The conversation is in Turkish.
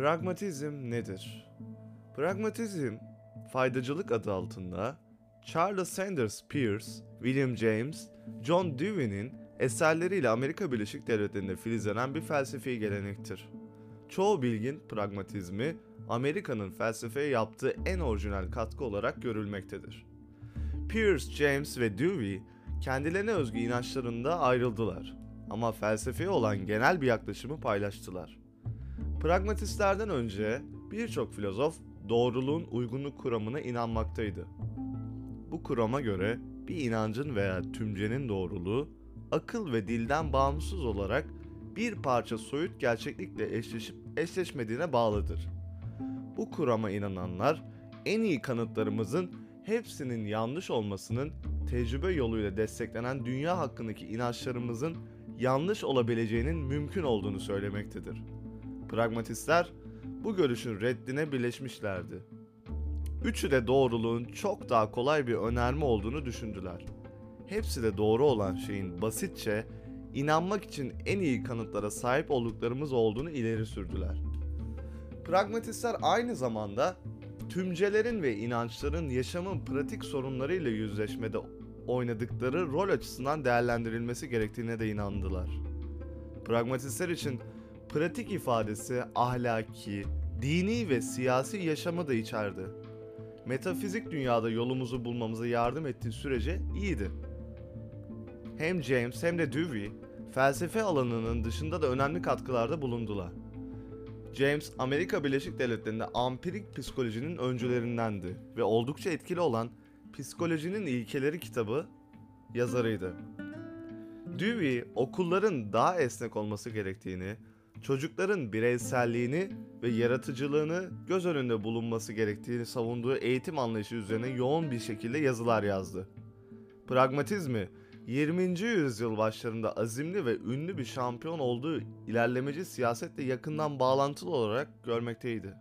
Pragmatizm nedir? Pragmatizm, faydacılık adı altında Charles Sanders Peirce, William James, John Dewey'nin eserleriyle Amerika Birleşik Devletleri'nde filizlenen bir felsefi gelenektir. Çoğu bilgin pragmatizmi Amerika'nın felsefeye yaptığı en orijinal katkı olarak görülmektedir. Peirce, James ve Dewey kendilerine özgü inançlarında ayrıldılar ama felsefeye olan genel bir yaklaşımı paylaştılar. Pragmatistlerden önce birçok filozof doğruluğun uygunluk kuramına inanmaktaydı. Bu kurama göre bir inancın veya tümcenin doğruluğu akıl ve dilden bağımsız olarak bir parça soyut gerçeklikle eşleşip eşleşmediğine bağlıdır. Bu kurama inananlar en iyi kanıtlarımızın hepsinin yanlış olmasının tecrübe yoluyla desteklenen dünya hakkındaki inançlarımızın yanlış olabileceğinin mümkün olduğunu söylemektedir. Pragmatistler bu görüşün reddine birleşmişlerdi. Üçü de doğruluğun çok daha kolay bir önerme olduğunu düşündüler. Hepsi de doğru olan şeyin basitçe inanmak için en iyi kanıtlara sahip olduklarımız olduğunu ileri sürdüler. Pragmatistler aynı zamanda tümcelerin ve inançların yaşamın pratik sorunlarıyla yüzleşmede oynadıkları rol açısından değerlendirilmesi gerektiğine de inandılar. Pragmatistler için pratik ifadesi ahlaki, dini ve siyasi yaşamı da içerdi. Metafizik dünyada yolumuzu bulmamıza yardım ettiği sürece iyiydi. Hem James hem de Dewey felsefe alanının dışında da önemli katkılarda bulundular. James, Amerika Birleşik Devletleri'nde ampirik psikolojinin öncülerindendi ve oldukça etkili olan Psikolojinin İlkeleri kitabı yazarıydı. Dewey, okulların daha esnek olması gerektiğini, çocukların bireyselliğini ve yaratıcılığını göz önünde bulunması gerektiğini savunduğu eğitim anlayışı üzerine yoğun bir şekilde yazılar yazdı. Pragmatizmi 20. yüzyıl başlarında azimli ve ünlü bir şampiyon olduğu ilerlemeci siyasetle yakından bağlantılı olarak görmekteydi.